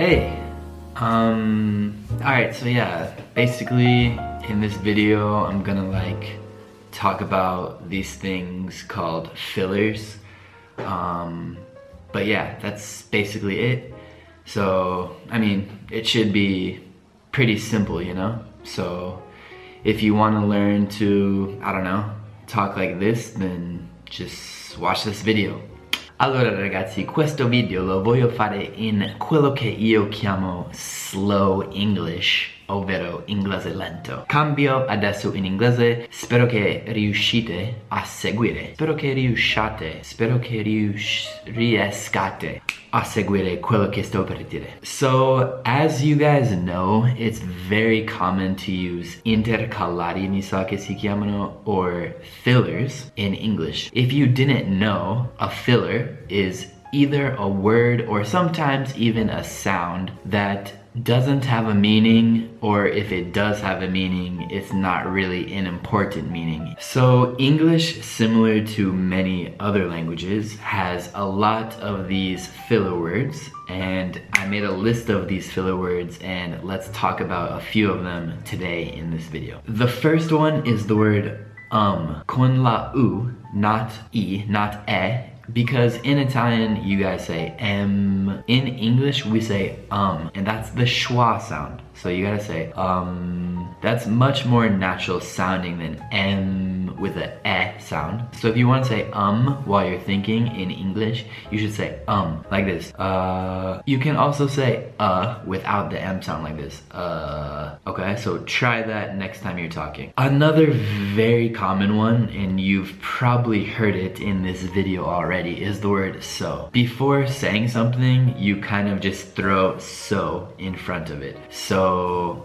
Hey, um, alright, so yeah, basically in this video I'm gonna like talk about these things called fillers. Um, but yeah, that's basically it. So, I mean, it should be pretty simple, you know? So, if you want to learn to, I don't know, talk like this, then just watch this video. Allora ragazzi, questo video lo voglio fare in quello che io chiamo slow English ovvero inglese lento. Cambio adesso in inglese, spero che riuscite a seguire, spero che riusciate, spero che rius riescate a seguire quello che sto per dire. So, as you guys know, it's very common to use intercalari, mi sa che si chiamano, or fillers in English. If you didn't know, a filler is either a word or sometimes even a sound that doesn't have a meaning or if it does have a meaning it's not really an important meaning. So english similar to many other languages has a lot of these filler words and i made a list of these filler words and let's talk about a few of them today in this video. The first one is the word um con la u not e not e because in Italian you guys say m. In English we say um, and that's the schwa sound. So you gotta say um. That's much more natural sounding than m with a e sound. So if you want to say um while you're thinking in English, you should say um like this. Uh, you can also say uh without the m sound like this. Uh, okay, so try that next time you're talking. Another very common one, and you've probably heard it in this video already, is the word so. Before saying something, you kind of just throw so in front of it. So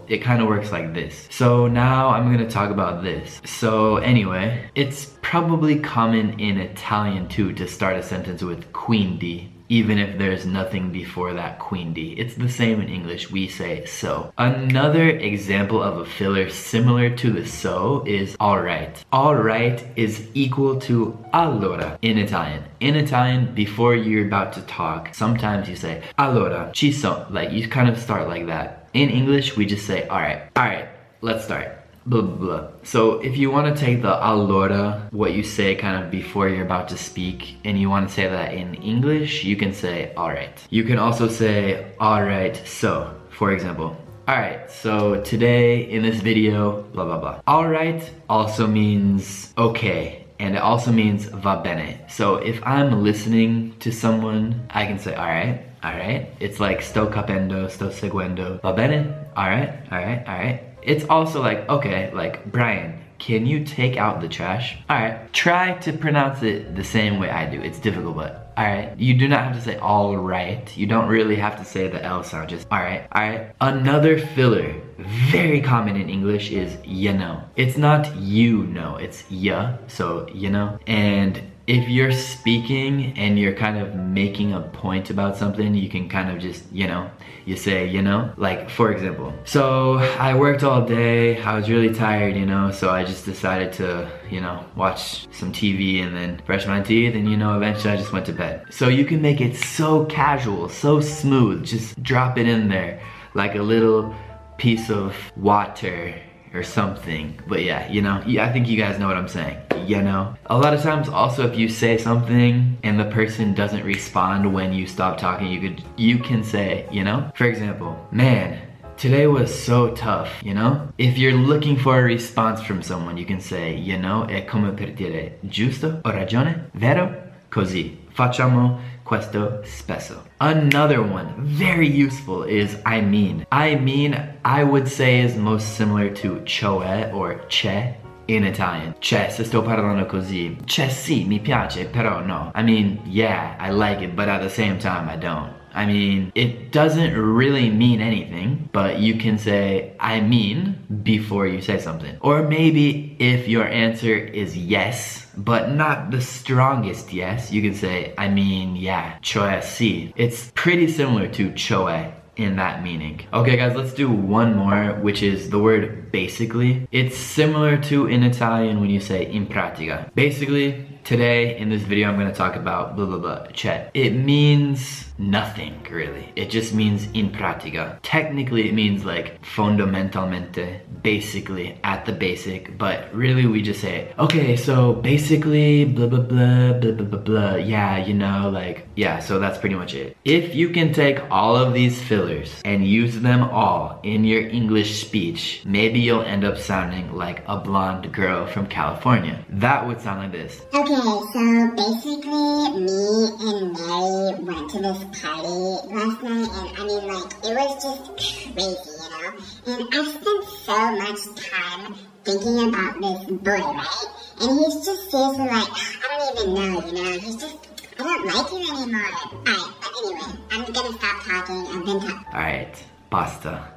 it kind of works like this. So now I'm gonna talk about this. So anyway, it's probably common in Italian too to start a sentence with quindi even if there's nothing before that quindi. It's the same in English, we say so. Another example of a filler similar to the so is alright. Alright is equal to allora in Italian. In Italian, before you're about to talk, sometimes you say allora, ci like you kind of start like that. In English, we just say alright, alright, let's start. Blah, blah, blah. So if you want to take the allora, what you say kind of before you're about to speak, and you want to say that in English, you can say alright. You can also say alright, so, for example. Alright, so today in this video, blah, blah, blah. Alright also means okay, and it also means va bene. So if I'm listening to someone, I can say alright, alright. It's like sto capendo, sto seguendo, va bene, alright, alright, alright. It's also like, okay, like, Brian, can you take out the trash? Alright, try to pronounce it the same way I do. It's difficult, but alright. You do not have to say alright. You don't really have to say the L sound, just alright, alright. Another filler, very common in English, is you know. It's not you know, it's ya, so you know. And if you're speaking and you're kind of making a point about something, you can kind of just, you know, you say, you know, like for example. So I worked all day, I was really tired, you know, so I just decided to, you know, watch some TV and then brush my teeth and, you know, eventually I just went to bed. So you can make it so casual, so smooth, just drop it in there like a little piece of water or something. But yeah, you know, I think you guys know what I'm saying, you know? A lot of times also if you say something and the person doesn't respond when you stop talking, you could you can say, you know? For example, man, Today was so tough, you know? If you're looking for a response from someone, you can say, you know, eh, è come per dire, giusto? o ragione? Vero? Così. Facciamo questo spesso. Another one, very useful, is I mean. I mean, I would say is most similar to cioè or c'è in Italian. C'è, se sto parlando così. C'è sì, mi piace, però no. I mean, yeah, I like it, but at the same time, I don't. I mean, it doesn't really mean anything, but you can say, I mean, before you say something. Or maybe if your answer is yes, but not the strongest yes, you can say, I mean, yeah, cioè sì. It's pretty similar to cioè in that meaning. Okay guys, let's do one more, which is the word basically. It's similar to in Italian when you say in pratica. Basically, Today, in this video, I'm gonna talk about blah blah blah, chat. It means nothing, really. It just means in pratica. Technically, it means like fundamentalmente, basically, at the basic, but really we just say, okay, so basically, blah blah blah, blah blah blah blah, yeah, you know, like, yeah, so that's pretty much it. If you can take all of these fillers and use them all in your English speech, maybe you'll end up sounding like a blonde girl from California. That would sound like this. Okay, so basically, me and Mary went to this party last night, and I mean, like, it was just crazy, you know? And I spent so much time thinking about this boy, right? And he's just seriously like, I don't even know, you know? He's just, I don't like him anymore. Alright, but anyway, I'm gonna stop talking and then talk. Alright, basta.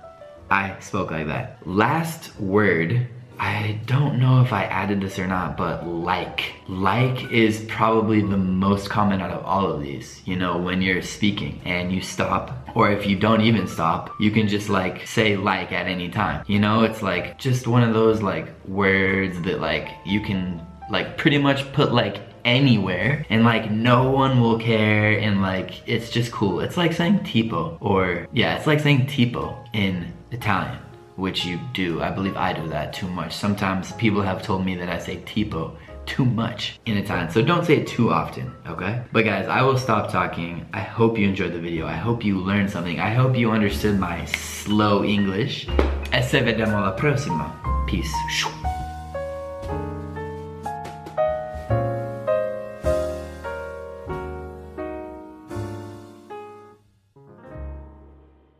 I spoke like that. Last word I don't know if I added this or not, but like. Like is probably the most common out of all of these. You know, when you're speaking and you stop, or if you don't even stop, you can just like say like at any time. You know, it's like just one of those like words that like you can like pretty much put like anywhere and like no one will care and like it's just cool. It's like saying tipo or yeah, it's like saying tipo in Italian which you do. I believe I do that too much. Sometimes people have told me that I say tipo too much in Italian. So don't say it too often, okay? But guys, I will stop talking. I hope you enjoyed the video. I hope you learned something. I hope you understood my slow English. E se vediamo alla prossima. Peace.